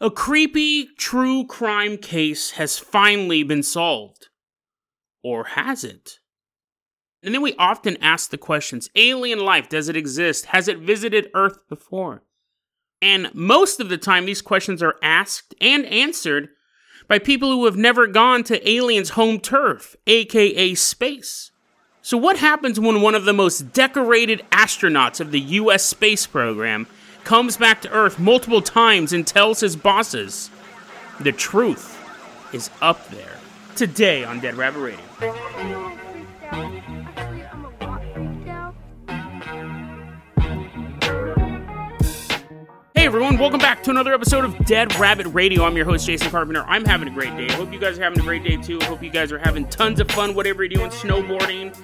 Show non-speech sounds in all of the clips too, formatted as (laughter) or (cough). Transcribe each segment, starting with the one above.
A creepy true crime case has finally been solved. Or has it? And then we often ask the questions alien life, does it exist? Has it visited Earth before? And most of the time, these questions are asked and answered by people who have never gone to aliens' home turf, aka space. So, what happens when one of the most decorated astronauts of the US space program comes back to Earth multiple times and tells his bosses the truth is up there? Today on Dead Rabbit Radio. Hey everyone, welcome back to another episode of Dead Rabbit Radio. I'm your host, Jason Carpenter. I'm having a great day. I hope you guys are having a great day too. I hope you guys are having tons of fun, whatever you're doing, snowboarding.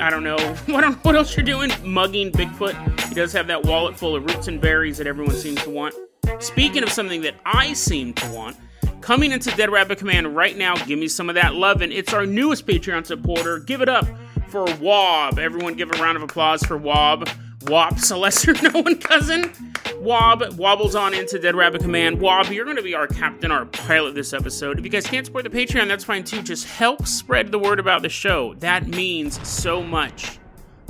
I don't know. (laughs) What, what else you're doing? Mugging Bigfoot. He does have that wallet full of roots and berries that everyone seems to want. Speaking of something that I seem to want, coming into Dead Rabbit Command right now, give me some of that love. And it's our newest Patreon supporter. Give it up for Wob. Everyone give a round of applause for Wob. Wop's (laughs) a lesser known cousin. Wob wobbles on into Dead Rabbit Command. Wob, you're going to be our captain, our pilot this episode. If you guys can't support the Patreon, that's fine too. Just help spread the word about the show. That means so much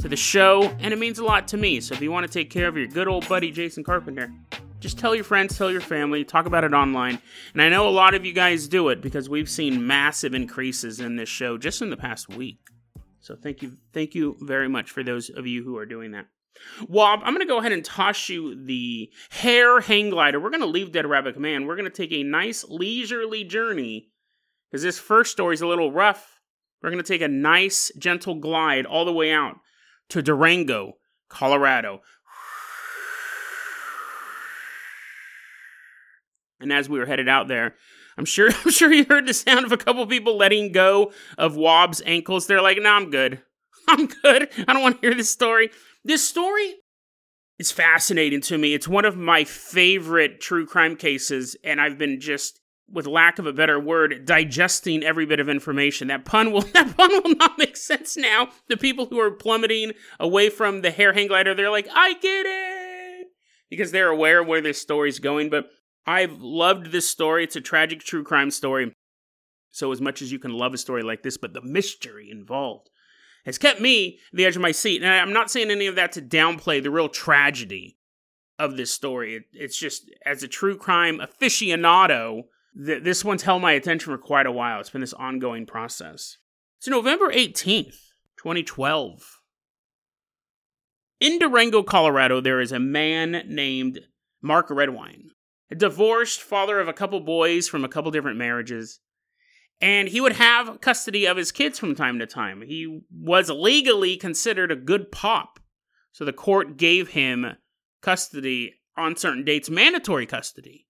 to the show, and it means a lot to me. So if you want to take care of your good old buddy Jason Carpenter, just tell your friends, tell your family, talk about it online. And I know a lot of you guys do it because we've seen massive increases in this show just in the past week. So thank you, thank you very much for those of you who are doing that. Wob, I'm going to go ahead and toss you the hair hang glider. We're going to leave Dead Rabbit Command. We're going to take a nice leisurely journey because this first story is a little rough. We're going to take a nice, gentle glide all the way out to Durango, Colorado. And as we were headed out there, I'm sure (laughs) I'm sure you heard the sound of a couple people letting go of Wob's ankles. They're like, "No, nah, I'm good. (laughs) I'm good. I don't want to hear this story." This story is fascinating to me. It's one of my favorite true crime cases, and I've been just, with lack of a better word, digesting every bit of information. That pun will (laughs) that pun will not make sense now. The people who are plummeting away from the hair hang glider, they're like, I get it. Because they're aware of where this story's going. But I've loved this story. It's a tragic true crime story. So as much as you can love a story like this, but the mystery involved has kept me the edge of my seat. And I'm not saying any of that to downplay the real tragedy of this story. It, it's just, as a true crime aficionado, th- this one's held my attention for quite a while. It's been this ongoing process. So, November 18th, 2012. In Durango, Colorado, there is a man named Mark Redwine, a divorced father of a couple boys from a couple different marriages and he would have custody of his kids from time to time. He was legally considered a good pop, so the court gave him custody on certain dates, mandatory custody.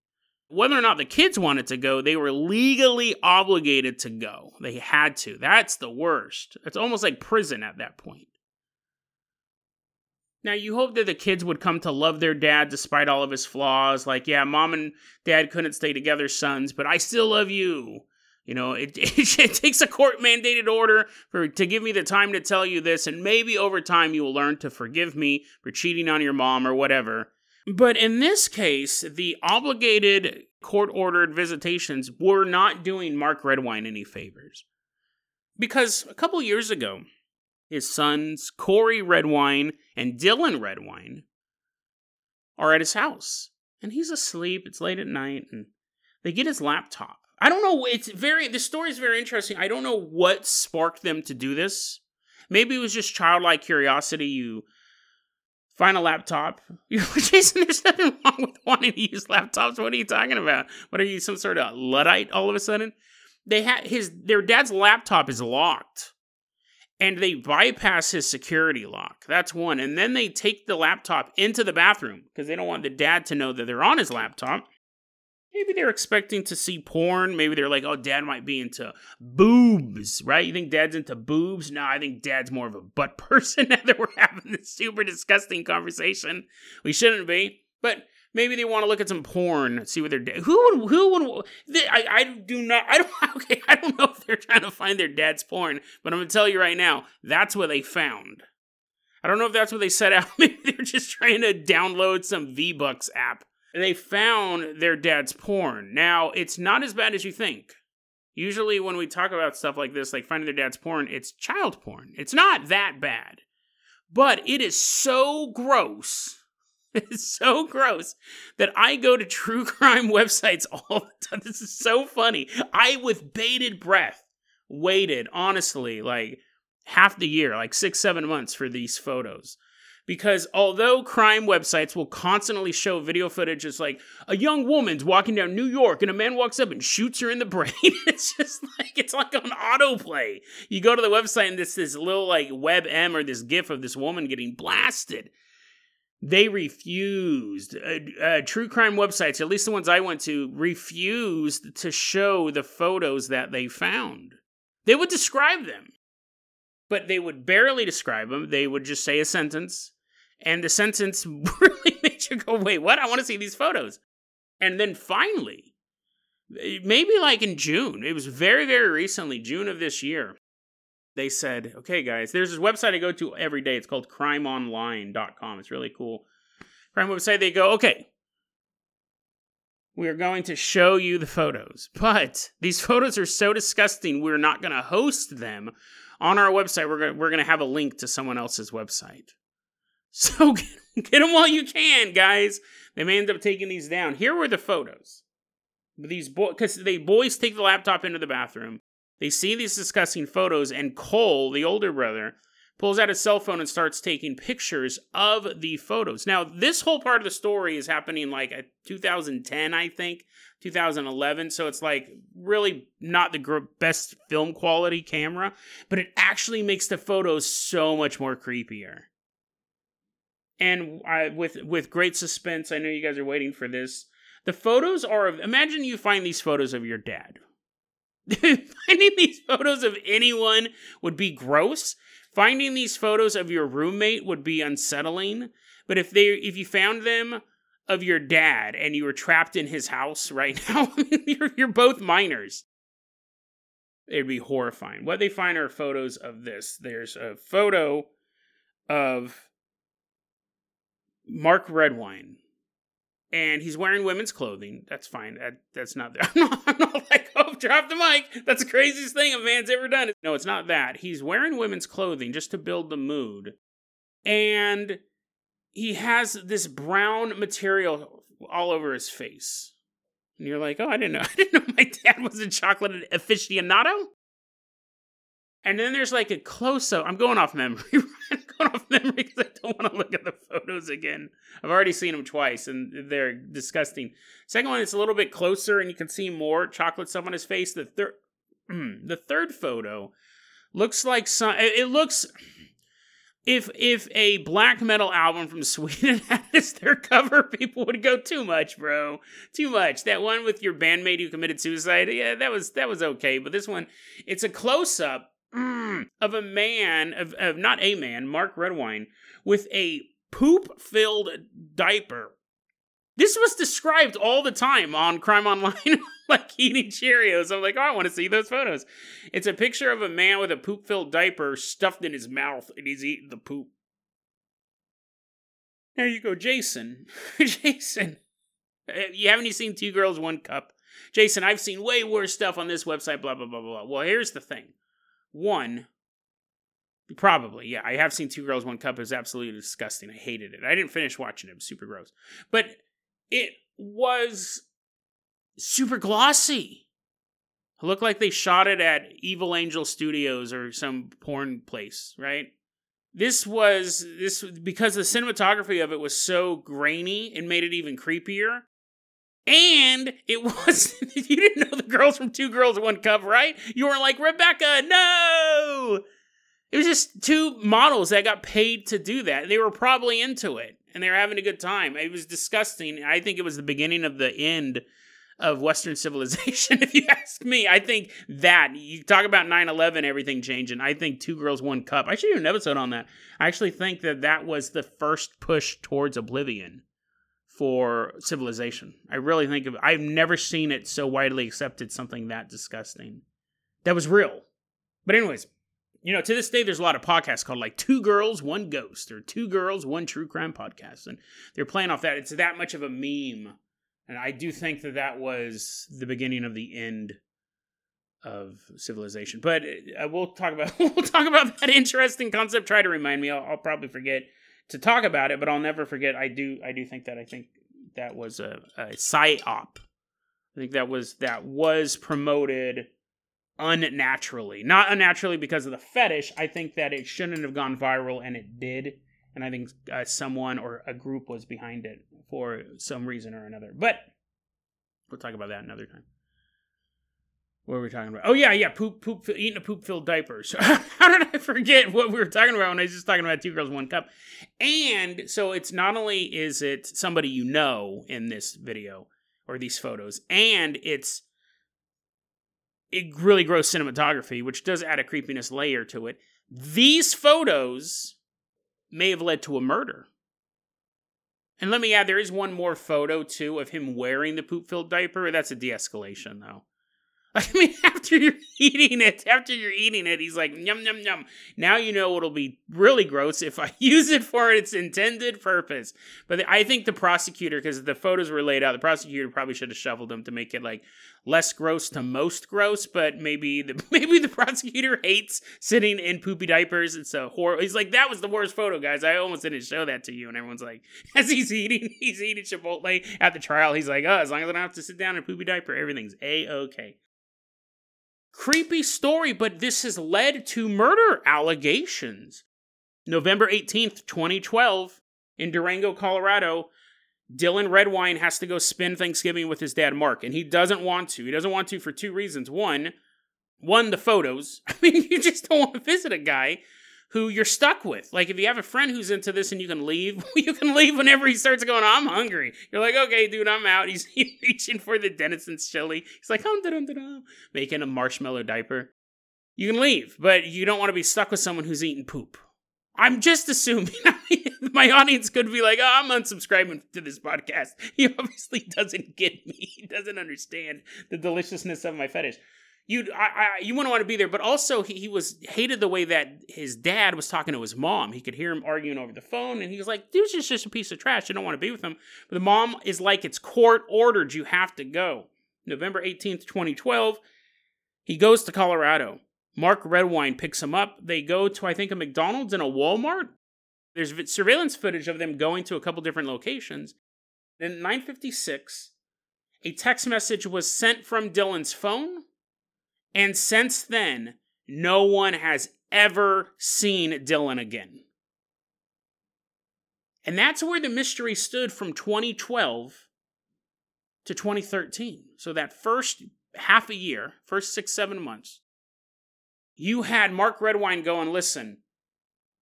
Whether or not the kids wanted to go, they were legally obligated to go. They had to. That's the worst. It's almost like prison at that point. Now, you hope that the kids would come to love their dad despite all of his flaws. Like, yeah, mom and dad couldn't stay together, sons, but I still love you. You know, it, it, (laughs) it, takes a court mandated order for to give me the time to tell you this, and maybe over time you will learn to forgive me for cheating on your mom or whatever. But in this case, the obligated court ordered visitations were not doing Mark Redwine any favors. Because a couple years ago, his sons, Corey Redwine and Dylan Redwine, are at his house. And he's asleep. It's late at night. And they get his laptop I don't know. It's very. The story is very interesting. I don't know what sparked them to do this. Maybe it was just childlike curiosity. You find a laptop. (laughs) Jason, there's nothing (laughs) wrong with wanting to use laptops. What are you talking about? What are you, some sort of luddite? All of a sudden, they had his their dad's laptop is locked, and they bypass his security lock. That's one, and then they take the laptop into the bathroom because they don't want the dad to know that they're on his laptop maybe they're expecting to see porn. Maybe they're like, oh, dad might be into boobs, right? You think dad's into boobs? No, I think dad's more of a butt (laughs) person now that we're having this super disgusting conversation. We shouldn't be. But maybe they want to look at some porn, see what they're da- who would who would they, I I do not I don't (laughs) okay I don't know if they're trying to find their dad's porn, but I'm gonna tell you right now that's what they found. I don't know if that's what they set out. (laughs) Maybe they're just trying to download some V Bucks app they found their dad's porn. Now, it's not as bad as you think. Usually, when we talk about stuff like this, like finding their dad's porn, it's child porn. It's not that bad. But it is so gross. (laughs) It's so gross that I go to true (laughs) crime websites all the time. This is so funny. I, with bated breath, waited, honestly, like half the year, like six, seven months for these photos because although crime websites will constantly show video footage it's like a young woman's walking down New York and a man walks up and shoots her in the (laughs) brain, it's just like it's like on autoplay. You go to the website and this this little like web m or this gif of this woman getting blasted. They refused. Uh, uh, true crime websites, at least the ones I went to, refused to show the photos that they found. They would describe them, but they would barely describe them. They would just say a sentence and the sentence (laughs) really made you go, wait, what? I want to see these photos. And then finally, maybe like in June, it was very, very recently, June of this year, they said, okay, guys, there's this website I go to every day. It's called crimeonline.com. It's really cool. Crime website, they go, okay, we are going to show you the photos. But these photos are so disgusting, we're not going to host them on our website. We're going we're going to have a link to someone else's website. (laughs) So get, get them while you can, guys. They may end up taking these down. Here were the photos. These boys, because they boys take the laptop into the bathroom. They see these disgusting photos, and Cole, the older brother, pulls out his cell phone and starts taking pictures of the photos. Now, this whole part of the story is happening like at 2010, I think, 2011. So it's like really not the best film quality camera, but it actually makes the photos so much more creepier and I, with with great suspense. I know you guys are waiting for this. The photos are of. Imagine you find these photos of your dad. (laughs) Finding these photos of anyone would be gross. Finding these photos of your roommate would be unsettling. But if they if you found them of your dad and you were trapped in his house right (laughs) now, you're, you're both minors. It'd be horrifying. What they find are photos of this. There's a photo of Mark Redwine, and he's wearing women's clothing. That's fine. That that's not. (laughs) I'm not, I'm not like, oh, drop the mic. That's the craziest thing a man's ever done. No, it's not that. He's wearing women's clothing just to build the mood, and he has this brown material all over his face. And you're like, oh, I didn't know. (laughs) I didn't know my dad was a chocolate aficionado. And then there's like a close up. I'm going off memory. (laughs) I'm going off memory because I don't want to look at the photos again. I've already seen them twice and they're disgusting. Second one, it's a little bit closer and you can see more chocolate stuff on his face. The third, hmm, the third photo looks like some. It looks if if a black metal album from (laughs) Sweden had as their cover, people would go too much, bro, too much. That one with your bandmate who committed suicide, yeah, that was that was okay. But this one, it's a close up mm, of a man, of, of not a man, Mark Redwine, with a poop filled diaper. This was described all the time on Crime Online, (laughs) like eating Cheerios. I'm like, oh, I want to see those photos. It's a picture of a man with a poop filled diaper stuffed in his mouth, and he's eating the poop. There you go, Jason. (laughs) Jason. Uh, you haven't you seen Two Girls, One Cup? Jason, I've seen way worse stuff on this website, blah, blah, blah, blah. Well, here's the thing one, probably, yeah. I have seen Two Girls, One Cup. It was absolutely disgusting. I hated it. I didn't finish watching it. It was super gross. But it was super glossy. It looked like they shot it at Evil Angel Studios or some porn place, right? This was this because the cinematography of it was so grainy and made it even creepier. And it (laughs) was you didn't know the girls from Two Girls One Cup, right? You weren't like Rebecca, no. It was just two models that got paid to do that. They were probably into it and they were having a good time. It was disgusting. I think it was the beginning of the end of Western (laughs) civilization, if you ask me. I think that you talk about 9 11, everything changing. I think Two Girls, One Cup. I should do an episode on that. I actually think that that was the first push towards oblivion for civilization. I really think of I've never seen it so widely accepted something that disgusting. That was real. But anyways, you know, to this day there's a lot of podcasts called like Two Girls, One Ghost or Two Girls, One True Crime podcast and they're playing off that. It's that much of a meme And I do think that that was the beginning of the end of civilization. But uh, we'll talk about (laughs) we'll talk about that interesting concept. Try to remind me. I'll, I'll, probably forget to talk about it, but I'll never forget. I do I do think that I think that was a, a psyop. I think that was that was promoted unnaturally, not unnaturally because of the fetish. I think that it shouldn't have gone viral, and it did. And I think uh, someone or a group was behind it for some reason or another. But we'll talk about that another time. What were we talking about? Oh yeah, yeah, poop, poop, eating a poop-filled diaper. So (laughs) how did I forget what we were talking about when I was just talking about two girls, one cup? And so it's not only is it somebody you know in this video or these photos, and it's it really gross cinematography, which does add a creepiness layer to it. These photos may have led to a murder. And let me add, there is one more photo too of him wearing the poop-filled diaper. That's a de-escalation, though. (laughs) I mean, after you're eating it, after you're eating it, he's like, yum, yum, yum. Now you know it'll be really gross if I (laughs) use it for its intended purpose. But I think the prosecutor, because the photos were laid out, the prosecutor probably should have shuffled them to make it like less gross to most gross. But maybe the (laughs) maybe the prosecutor hates sitting in poopy diapers. It's a horror. He's like, that was the worst photo, guys. I almost didn't show that to you. And everyone's like, as he's eating, he's eating Chipotle at the trial. He's like, oh, as long as I don't have to sit down in a poopy diaper, everything's a okay creepy story, but this has led to murder allegations. November 18th, 2012, in Durango, Colorado, Dylan Redwine has to go spend Thanksgiving with his dad, Mark, and he doesn't want to. He doesn't want to for two reasons. One, one, the photos. (laughs) I mean, you just don't want to visit a guy who you're stuck with. Like if you have a friend who's into this and you can leave, (laughs) you can leave whenever he starts going, I'm hungry. You're like, okay, dude, I'm out. He's, (laughs) reaching for the Dennison's chili. He's like, um, dum, dum, dum, making a marshmallow diaper. You can leave, but you don't want to be stuck with someone who's eating poop. I'm just assuming. (laughs) my audience could be like, oh, I'm unsubscribing to this podcast. He obviously doesn't get me. He doesn't understand the deliciousness of my fetish you I, I, you wouldn't want to be there. But also, he, he was hated the way that his dad was talking to his mom. He could hear him arguing over the phone, and he was like, "Dude's just just a piece of trash. I don't want to be with him." But the mom is like, "It's court ordered. You have to go." November eighteenth, twenty twelve. He goes to Colorado. Mark Redwine picks him up. They go to I think a McDonald's and a Walmart. There's surveillance footage of them going to a couple different locations. Then 956, a text message was sent from Dylan's phone and since then, no one has ever seen Dylan again. And that's where the mystery stood from 2012 to 2013. So that first half a year, first six, seven months, you had Mark Redwine going, listen,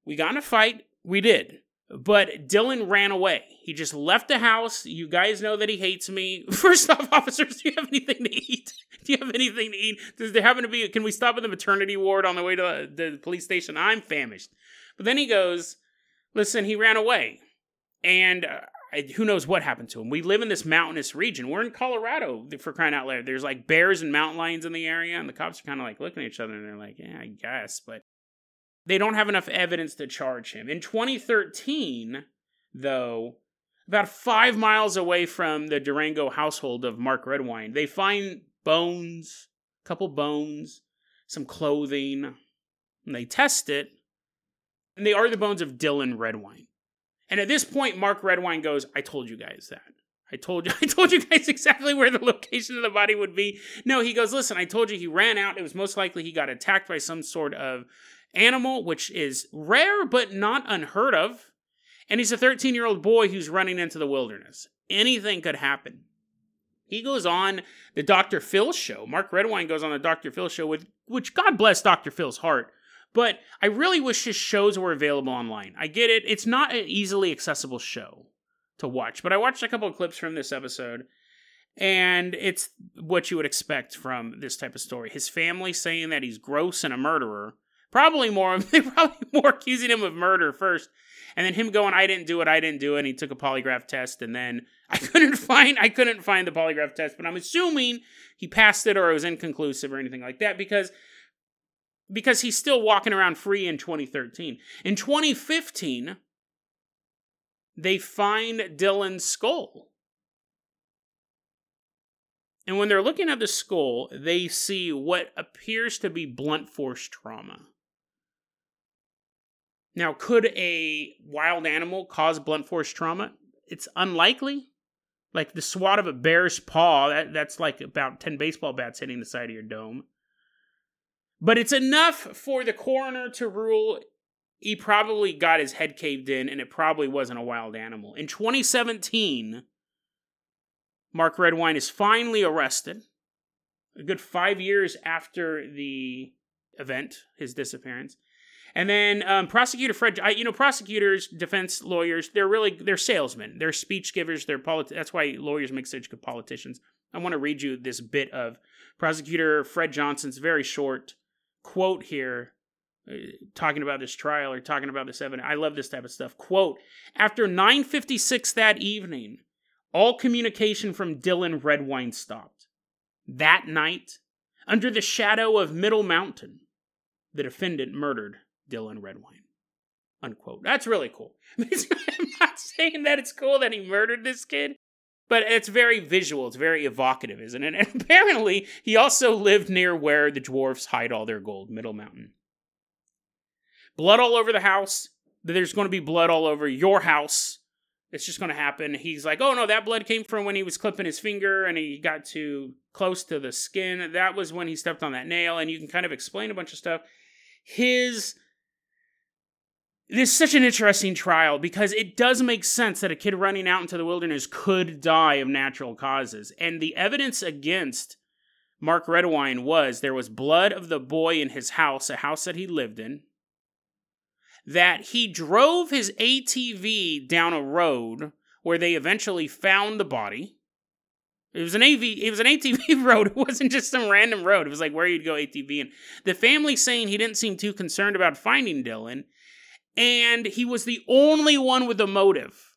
we got in a fight. We did. But Dylan ran away. He just left the house. You guys know that he hates me. (laughs) First off, officers, do you have anything to eat? Do you have anything to eat? Does there happen to be? Can we stop at the maternity ward on the way to the police station? I'm famished. But then he goes, "Listen, he ran away, and uh, who knows what happened to him? We live in this mountainous region. We're in Colorado for crying out loud. There's like bears and mountain lions in the area, and the cops are kind of like looking at each other and they're like, "Yeah, I guess," but they don't have enough evidence to charge him. In 2013, though, about five miles away from the Durango household of Mark Redwine, they find bones, a couple bones, some clothing, and they test it, and they are the bones of Dylan Redwine. And at this point, Mark Redwine goes, I told you guys that. I told you (laughs) I told you guys exactly where the location of the body would be. No, he goes, listen, I told you he ran out. It was most likely he got attacked by some sort of animal, which is rare but not unheard of. And he's a 13 year old boy who's running into the wilderness. Anything could happen. He goes on the Dr. Phil show. Mark Redwine goes on the Dr. Phil show, with, which God bless Dr. Phil's heart. But I really wish his shows were available online. I get it. It's not an easily accessible show to watch, but I watched a couple of clips from this episode, and it's what you would expect from this type of story. His family saying that he's gross and a murderer, Probably more. (laughs) They probably more accusing him of murder first, and then him going, "I didn't do it. I didn't do it." And he took a polygraph test, and then (laughs) I couldn't find I couldn't find the polygraph test, but I'm assuming he passed it or it was inconclusive or anything like that because because he's still walking around free in 2013. In 2015, they find Dylan's skull. And when they're looking at the skull, they see what appears to be blunt force trauma. Now, could a wild animal cause blunt force trauma? It's unlikely. Like the swat of a bear's paw, that, that's like about 10 baseball bats hitting the side of your dome. But it's enough for the coroner to rule he probably got his head caved in and it probably wasn't a wild animal. In 2017, Mark Redwine is finally arrested. A good five years after the event, his disappearance. And then um, prosecutor Fred, I, you know, prosecutors, defense lawyers, they're really they're salesmen, they're speech givers, they're politi- That's why lawyers make such good politicians. I want to read you this bit of prosecutor Fred Johnson's very short quote here, uh, talking about this trial or talking about this evidence. I love this type of stuff. Quote: After 9:56 that evening, all communication from Dylan Redwine stopped. That night, under the shadow of Middle Mountain, the defendant murdered Dylan Redwine. Unquote. That's really cool. (laughs) I'm not saying that it's cool that he murdered this kid, but it's very visual. It's very evocative, isn't it? (laughs) And apparently, he also lived near where the dwarfs hide all their gold, Middle Mountain. Blood all over the house. There's going to be blood all over your house. It's just going to happen. He's like, oh no, that blood came from when he was clipping his finger and he got too close to the skin. That was when he stepped on that nail. And you can kind of explain a bunch of stuff. His this is such an interesting trial because it does make sense that a kid running out into the wilderness could die of natural causes. And the evidence against Mark Redwine was there was blood of the boy in his house, a house that he lived in, that he drove his ATV down a road where they eventually found the body. It was an AV. It was an ATV (laughs) road. It wasn't just some random road. It was like where you'd go ATV. And the family saying he didn't seem too concerned about finding Dylan, and he was the only one with a motive.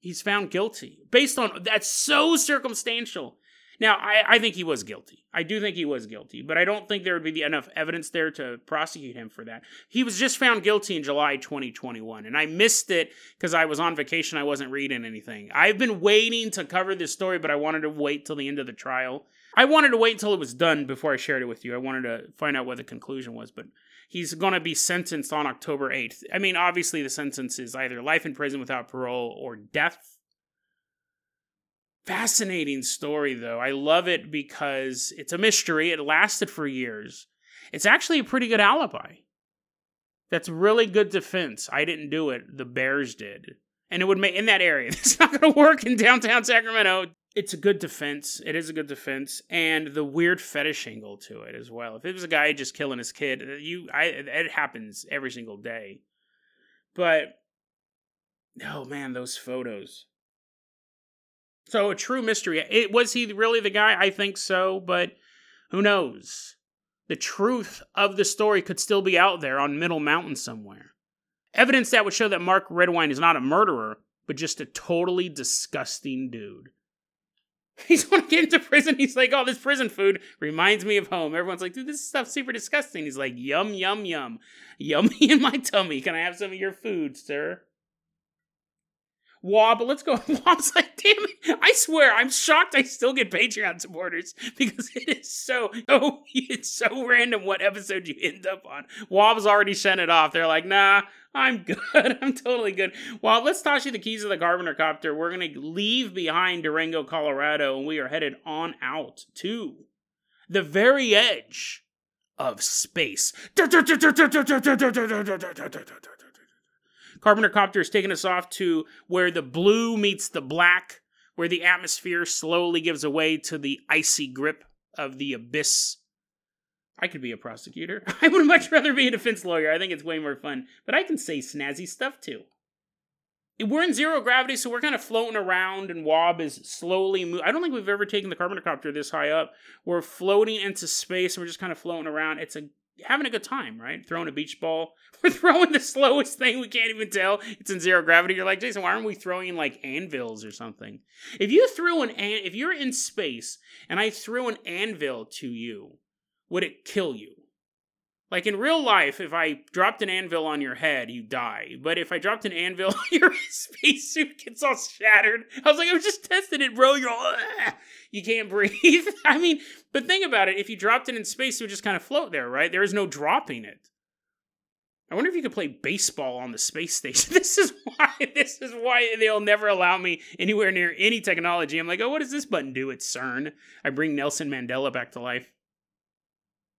He's found guilty based on that's so circumstantial. Now, I, I think he was guilty. I do think he was guilty, but I don't think there would be enough evidence there to prosecute him for that. He was just found guilty in July 2021, and I missed it because I was on vacation. I wasn't reading anything. I've been waiting to cover this story, but I wanted to wait till the end of the trial. I wanted to wait until it was done before I shared it with you. I wanted to find out what the conclusion was, but he's going to be sentenced on October 8th. I mean, obviously, the sentence is either life in prison without parole or death. Fascinating story, though. I love it because it's a mystery. It lasted for years. It's actually a pretty good alibi. That's really good defense. I didn't do it. The Bears did. And it would make in that area. (laughs) It's not going to work in downtown Sacramento it's a good defense. It is a good defense, and the weird fetish angle to it as well. If it was a guy just killing his kid, uh, you, I, it happens every single day. But, oh man, those photos. So a true mystery. It was he really the guy? I think so, but who knows? The truth of the story could still be out there on Middle Mountain somewhere. Evidence that would show that Mark Redwine is not a murderer, but just a totally disgusting dude. (laughs) He's want to get into prison. He's like, oh, this prison food reminds me of home. Everyone's like, dude, this stuff's super disgusting. He's like, yum, yum, yum. Yummy (laughs) in my tummy. Can I have some of your food, sir? Wob, let's go. (laughs) Wob's like, damn it. I swear, I'm shocked I still get Patreon supporters because it is so, oh, it's so random what episode you end up on. Wob's already sent it off. They're like, nah, I'm (laughs) good. I'm totally good. Well, let's toss you the keys of the Carpenter Copter. We're going to leave behind Durango, Colorado, and we are headed on out to the very edge of space. Carpenter Copter is taking us off to where the blue meets the black, where the atmosphere slowly gives away to the icy grip of the abyss. I could be a prosecutor. (laughs) I would much rather be a defense lawyer. I think it's way more fun. But I can say snazzy stuff too. We're in zero gravity, so we're kind of floating around, and Wob is slowly moving. I don't think we've ever taken the Carpenter Copter this high up. We're floating into space, and we're just kind of floating around. It's a having a good time, right? Throwing a beach ball. (laughs) We're throwing the slowest thing we can't even tell. It's in zero gravity. You're like, Jason, why aren't we throwing like anvils or something? If you threw an an if you're in space and I threw an anvil to you, would it kill you? Like in real life, if I dropped an anvil on your head, you die. But if I dropped an anvil (laughs) your spacesuit, gets all shattered. I was like, I was just testing it, bro. You're all, you can't (laughs) breathe. (laughs) I mean, but think about it. If you dropped it in space, it would just kind of float there, right? There is no dropping it. I wonder if you could play baseball on the space station. This is why. This is why they'll never allow me anywhere near any technology. I'm like, oh, what does this button do? It's CERN. I bring Nelson Mandela back to life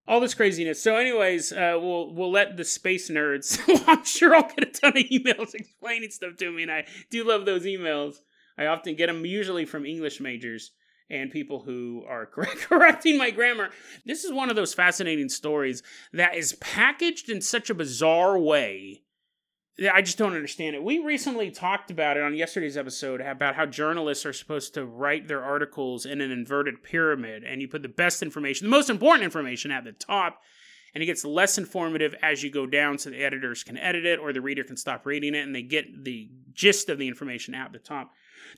all this craziness. So, anyways, uh, we'll we'll let the space nerds. (laughs) I'm sure I'll get a ton of emails (laughs) explaining stuff to me, and I do love those emails. I often get them usually from English majors and people who are (laughs) correcting my grammar. This is one of those fascinating stories that is packaged in such a bizarre way I just don't understand it. We recently talked about it on yesterday's episode about how journalists are supposed to write their articles in an inverted pyramid, and you put the best information, the most important information at the top, and it gets less informative as you go down so the editors can edit it or the reader can stop reading it and they get the gist of the information at the top.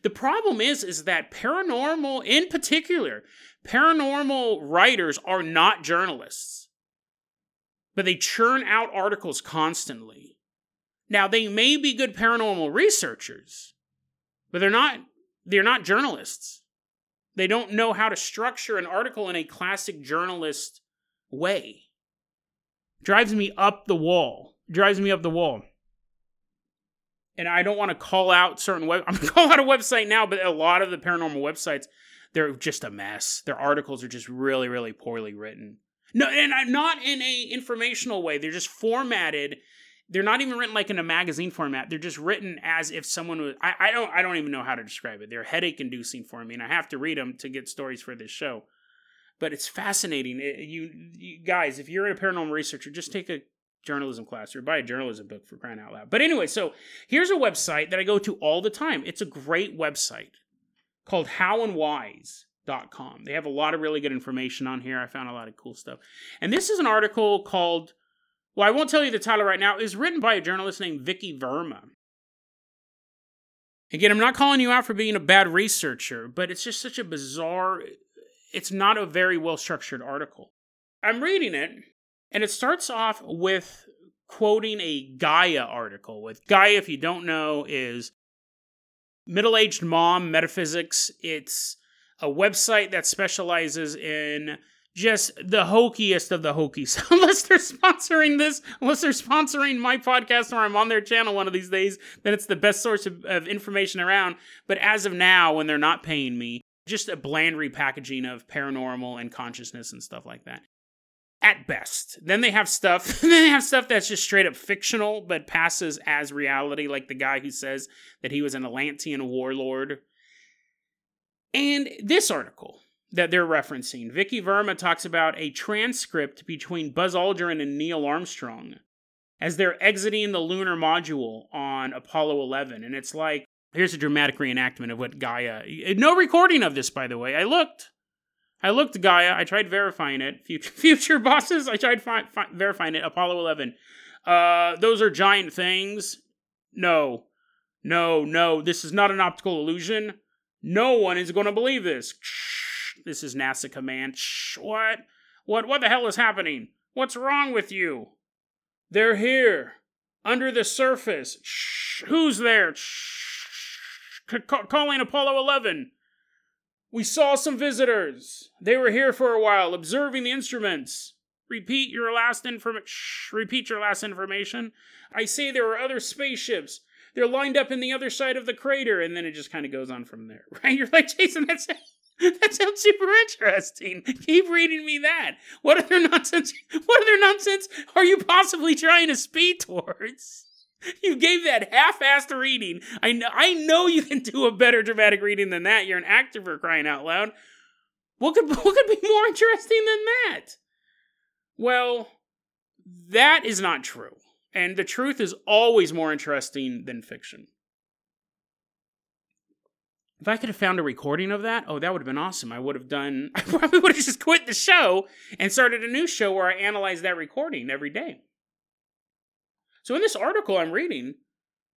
The problem is is that paranormal in particular, paranormal writers are not journalists. But they churn out articles constantly now, they may be good paranormal researchers, but they're not they're not journalists. They don't know how to structure an article in a classic journalist way. Drives me up the wall. Drives me up the wall. And I don't want to call out certain web (laughs) I'm gonna call out a website now, but a lot of the paranormal websites, they're just a mess. Their articles are just really, really poorly written. No, and I'm not in a informational way. They're just formatted they're not even written like in a magazine format. They're just written as if someone was. I, I don't. I don't even know how to describe it. They're headache inducing for me, and I have to read them to get stories for this show. But it's fascinating. It, you, you guys, if you're a paranormal researcher, just take a journalism class or buy a journalism book for crying out loud. But anyway, so here's a website that I go to all the time. It's a great website called howandwhys.com. They have a lot of really good information on here. I found a lot of cool stuff. And this is an article called well, I won't tell you the title right now, is written by a journalist named Vicky Verma. Again, I'm not calling you out for being a bad researcher, but it's just such a bizarre, it's not a very well structured article. I'm reading it, and it starts off with quoting a Gaia article. With Gaia, if you don't know, is middle aged mom metaphysics. It's a website that specializes in just the hokiest of the hokies. (laughs) unless they're sponsoring this, unless they're sponsoring my podcast or I'm on their channel one of these days, then it's the best source of, of information around. But as of now, when they're not paying me, just a bland repackaging of paranormal and consciousness and stuff like that. At best. Then they have stuff (laughs) then they have stuff that's just straight up fictional but passes as reality, like the guy who says that he was an Atlantean warlord. And this article that they're referencing. Vicky Verma talks about a transcript between Buzz Aldrin and Neil Armstrong as they're exiting the lunar module on Apollo 11. And it's like, here's a dramatic reenactment of what Gaia. No recording of this, by the way. I looked. I looked Gaia. I tried verifying it. Future, (laughs) future bosses. I tried fi- fi- verifying it. Apollo 11. Uh, those are giant things. No, no, no. This is not an optical illusion. No one is going to believe this. This is NASA command. Shh, what? What what the hell is happening? What's wrong with you? They're here. Under the surface. Shh. Who's there? Shh. C- calling Apollo 11. We saw some visitors. They were here for a while, observing the instruments. Repeat your last information. Repeat your last information. I say there are other spaceships. They're lined up in the other side of the crater, and then it just kind of goes on from there. (laughs) Right? You're like Jason. That's it. (laughs) that sounds super interesting. Keep reading me that. What other (laughs) nonsense? What other nonsense are you possibly trying to speed towards? (laughs) You gave that half-assed reading. I know, I know you can do a better dramatic reading than that. You're an actor for crying out loud. What could what could be more interesting than that? Well, that is not true. And the truth is always more interesting than fiction. If I could have found a recording of that, oh, that would have been awesome. I would have done, (laughs) I probably would have just quit the show and started a new show where I analyze that recording every day. So in this article I'm reading,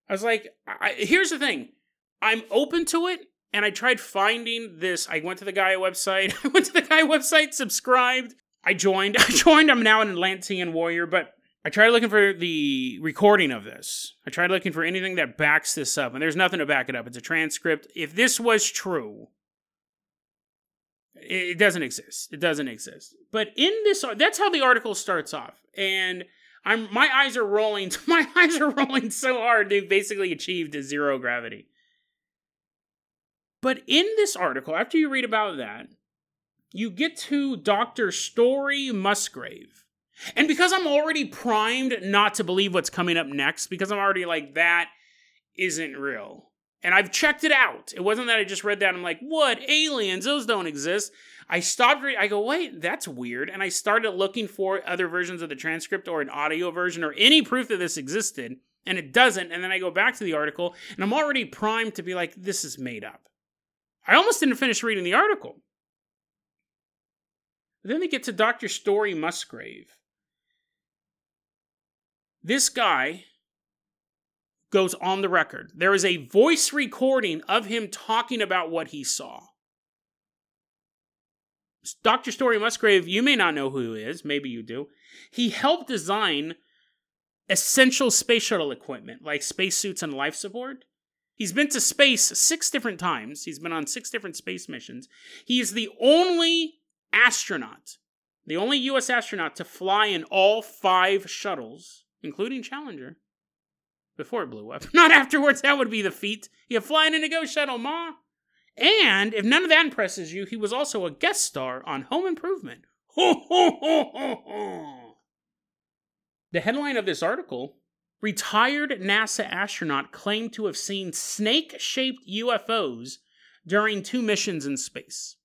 I was like, I, here's the thing I'm open to it. And I tried finding this. I went to the Gaia website. (laughs) I went to the Gaia website, subscribed. I joined. (laughs) I joined. I'm now an Atlantean warrior, but I tried looking for the recording of this. I tried looking for anything that backs this up, and there's nothing to back it up. It's a transcript. If this was true, it doesn't exist. It doesn't exist. But in this, that's how the article starts off, and I'm my eyes are rolling. (laughs) My eyes are rolling so hard they've basically achieved a zero gravity. But in this article, after you read about that, you get to Dr. Story Musgrave. And because I'm already primed not to believe what's coming up next, because I'm already like, that isn't real. And I've checked it out. It wasn't that I just read that I'm like, what? Aliens? Those don't exist. I stopped reading. I go, wait, that's weird. And I started looking for other versions of the transcript or an audio version or any proof that this existed. And it doesn't. And then I go back to the article and I'm already primed to be like, this is made up. I almost didn't finish reading the article. But then they get to Dr. Story Musgrave. This guy goes on the record. There is a voice recording of him talking about what he saw. Dr. Story Musgrave, you may not know who he is, maybe you do. He helped design essential space shuttle equipment like spacesuits and life support. He's been to space six different times. He's been on six different space missions. He is the only astronaut, the only U.S. astronaut to fly in all five shuttles, including Challenger, before it blew up. (laughs) Not afterwards, that would be the feat. You're flying in a Go shuttle, Ma. And if none of that impresses you, he was also a guest star on Home Improvement. (laughs) Ho, ho, ho, ho, ho. the headline of this article Retired NASA astronaut claimed to have seen snake shaped UFOs during two missions in space.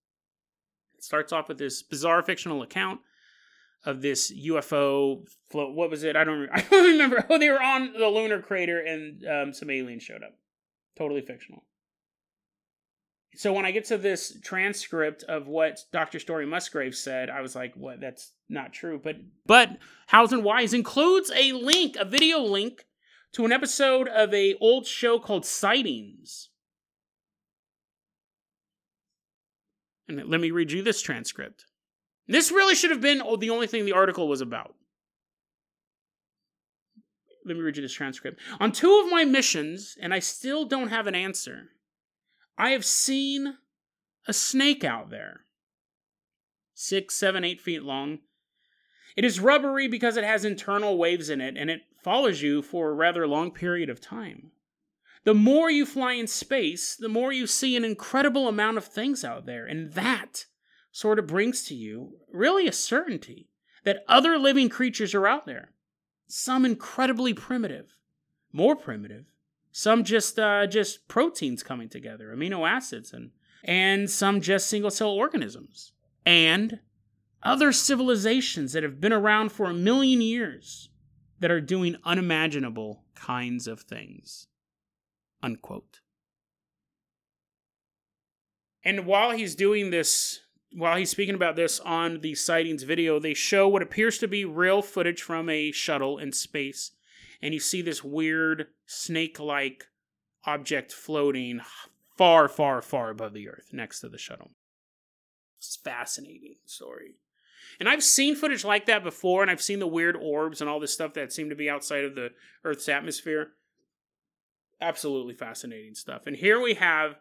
It starts off with this bizarre fictional account of this UFO float. What was it? I don't. (laughs) I don't remember. Oh, they were on the lunar crater, and um, some aliens showed up. Totally fictional. So when I get to this transcript of what Dr. Story Musgrave said, I was like, "What? That's not true." But but Howes Wise includes a link, a video link to an episode of a old show called Sightings. And let me read you this transcript. This really should have been the only thing the article was about. Let me read you this transcript. On two of my missions, and I still don't have an answer, I have seen a snake out there. Six, seven, eight feet long. It is rubbery because it has internal waves in it, and it follows you for a rather long period of time. The more you fly in space, the more you see an incredible amount of things out there, and that sort of brings to you really a certainty that other living creatures are out there. Some incredibly primitive, more primitive, some just uh, just proteins coming together, amino acids, and and some just single cell organisms, and other civilizations that have been around for a million years that are doing unimaginable kinds of things. Unquote. And while he's doing this while he's speaking about this on the sightings video, they show what appears to be real footage from a shuttle in space. And you see this weird snake like object floating far, far, far above the Earth next to the shuttle. It's fascinating story. And I've seen footage like that before, and I've seen the weird orbs and all this stuff that seem to be outside of the Earth's atmosphere. Absolutely fascinating stuff. And here we have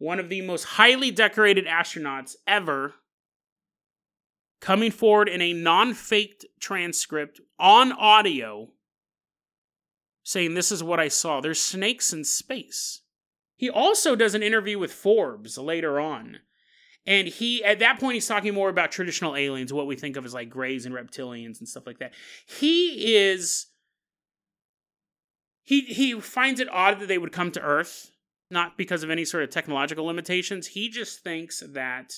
one of the most highly decorated astronauts ever, coming forward in a non faked transcript on audio saying, This is what I saw. There's snakes in space. He also does an interview with Forbes later on. And he, at that point, he's talking more about traditional aliens, what we think of as like greys and reptilians and stuff like that. He is. He, he finds it odd that they would come to Earth not because of any sort of technological limitations. He just thinks that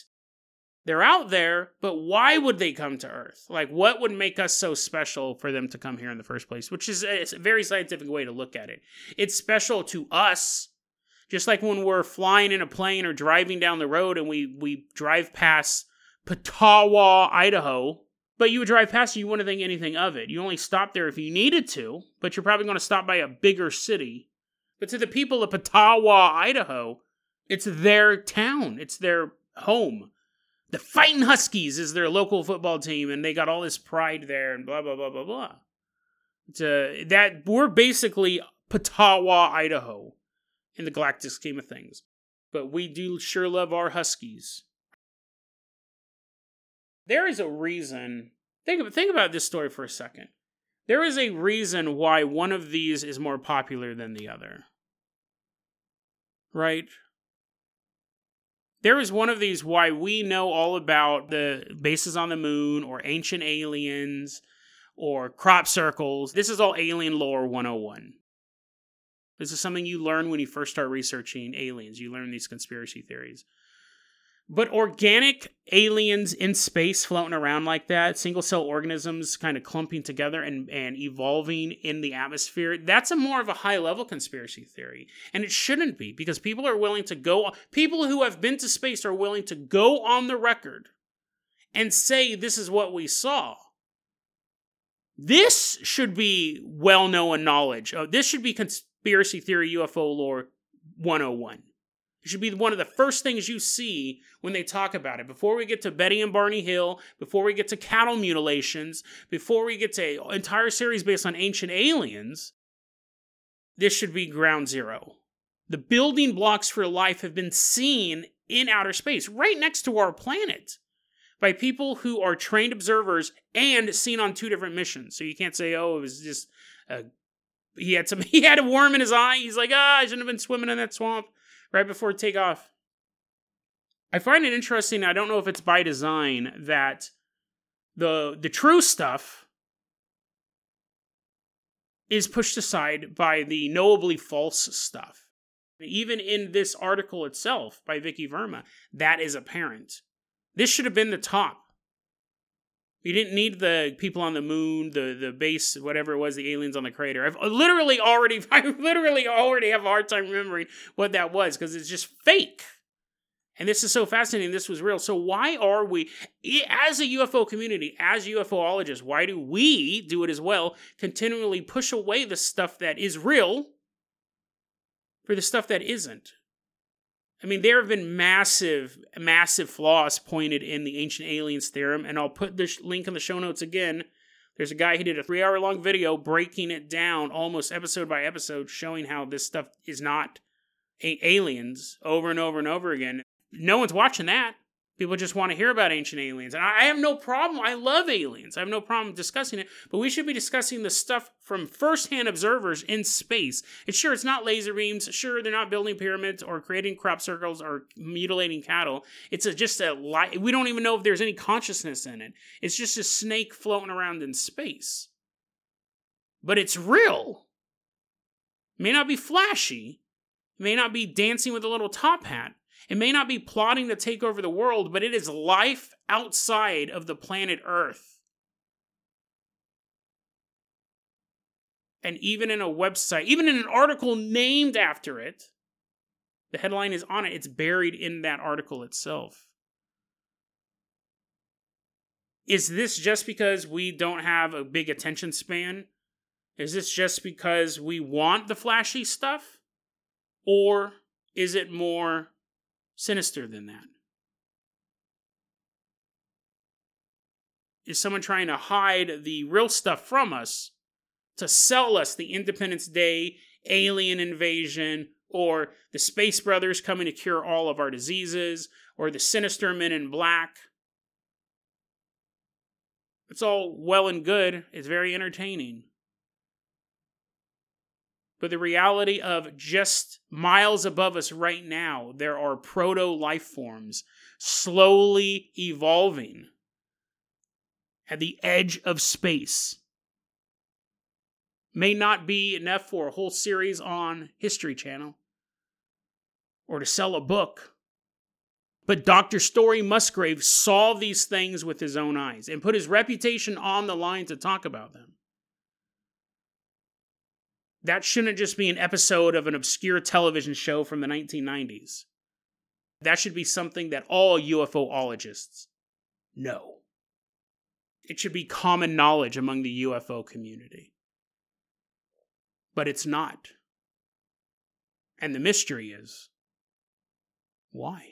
they're out there, but why would they come to Earth? Like, what would make us so special for them to come here in the first place? Which is a very scientific way to look at it. It's special to us, just like when we're flying in a plane or driving down the road and we, we drive past Petawawa, Idaho, but you would drive past it, you wouldn't think anything of it. You only stop there if you needed to, but you're probably going to stop by a bigger city but to the people of Petawawa, Idaho, it's their town, it's their home. the Fighting Huskies is their local football team, and they got all this pride there, and blah blah blah blah blah. To uh, that we're basically Petawa, Idaho, in the galactic scheme of things, but we do sure love our Huskies. There is a reason. Think think about this story for a second. There is a reason why one of these is more popular than the other. Right? There is one of these why we know all about the bases on the moon or ancient aliens or crop circles. This is all alien lore 101. This is something you learn when you first start researching aliens. You learn these conspiracy theories. But organic aliens in space floating around like that, single cell organisms kind of clumping together and, and evolving in the atmosphere, that's a more of a high level conspiracy theory. And it shouldn't be because people are willing to go, people who have been to space are willing to go on the record and say this is what we saw. This should be well known knowledge. Oh, this should be conspiracy theory UFO lore 101. It should be one of the first things you see when they talk about it. Before we get to Betty and Barney Hill, before we get to cattle mutilations, before we get to an entire series based on ancient aliens, this should be ground zero. The building blocks for life have been seen in outer space, right next to our planet, by people who are trained observers and seen on two different missions. So you can't say, oh, it was just a, he had some (laughs) he had a worm in his eye. He's like, ah, I shouldn't have been swimming in that swamp right before takeoff. I find it interesting. I don't know if it's by design that the the true stuff is pushed aside by the knowably false stuff. Even in this article itself by Vicky Verma, that is apparent. This should have been the top. We didn't need the people on the moon, the the base, whatever it was, the aliens on the crater. I've uh, literally already, (laughs) I literally already have a hard time remembering what that was because it's just fake. And this is so fascinating. This was real. So why are we, as a UFO community, as UFOologists, why do we do it as well? Continually push away the stuff that is real for the stuff that isn't. I mean, there have been massive, massive flaws pointed in the ancient aliens theorem, and I'll put this link in the show notes again. There's a guy who did a three hour long video breaking it down almost episode by episode, showing how this stuff is not aliens over and over and over again. No one's watching that. People just want to hear about ancient aliens. And I have no problem. I love aliens. I have no problem discussing it. But we should be discussing the stuff from firsthand observers in space. It's sure it's not laser beams. Sure, they're not building pyramids or creating crop circles or mutilating cattle. It's a, just a light. We don't even know if there's any consciousness in it. It's just a snake floating around in space. But it's real. It may not be flashy. It may not be dancing with a little top hat it may not be plotting to take over the world, but it is life outside of the planet Earth. And even in a website, even in an article named after it, the headline is on it. It's buried in that article itself. Is this just because we don't have a big attention span? Is this just because we want the flashy stuff? Or is it more sinister than that? Is someone trying to hide the real stuff from us to sell us the Independence Day alien invasion or the Space Brothers coming to cure all of our diseases or the sinister men in black? It's all well and good. It's very entertaining but the reality of just miles above us right now, there are proto life forms slowly evolving at the edge of space. May not be enough for a whole series on History Channel or to sell a book. But Dr. Story Musgrave saw these things with his own eyes and put his reputation on the line to talk about them that shouldn't just be an episode of an obscure television show from the 1990s. That should be something that all UFOologists know. It should be common knowledge among the UFO community. But it's not. And the mystery is why?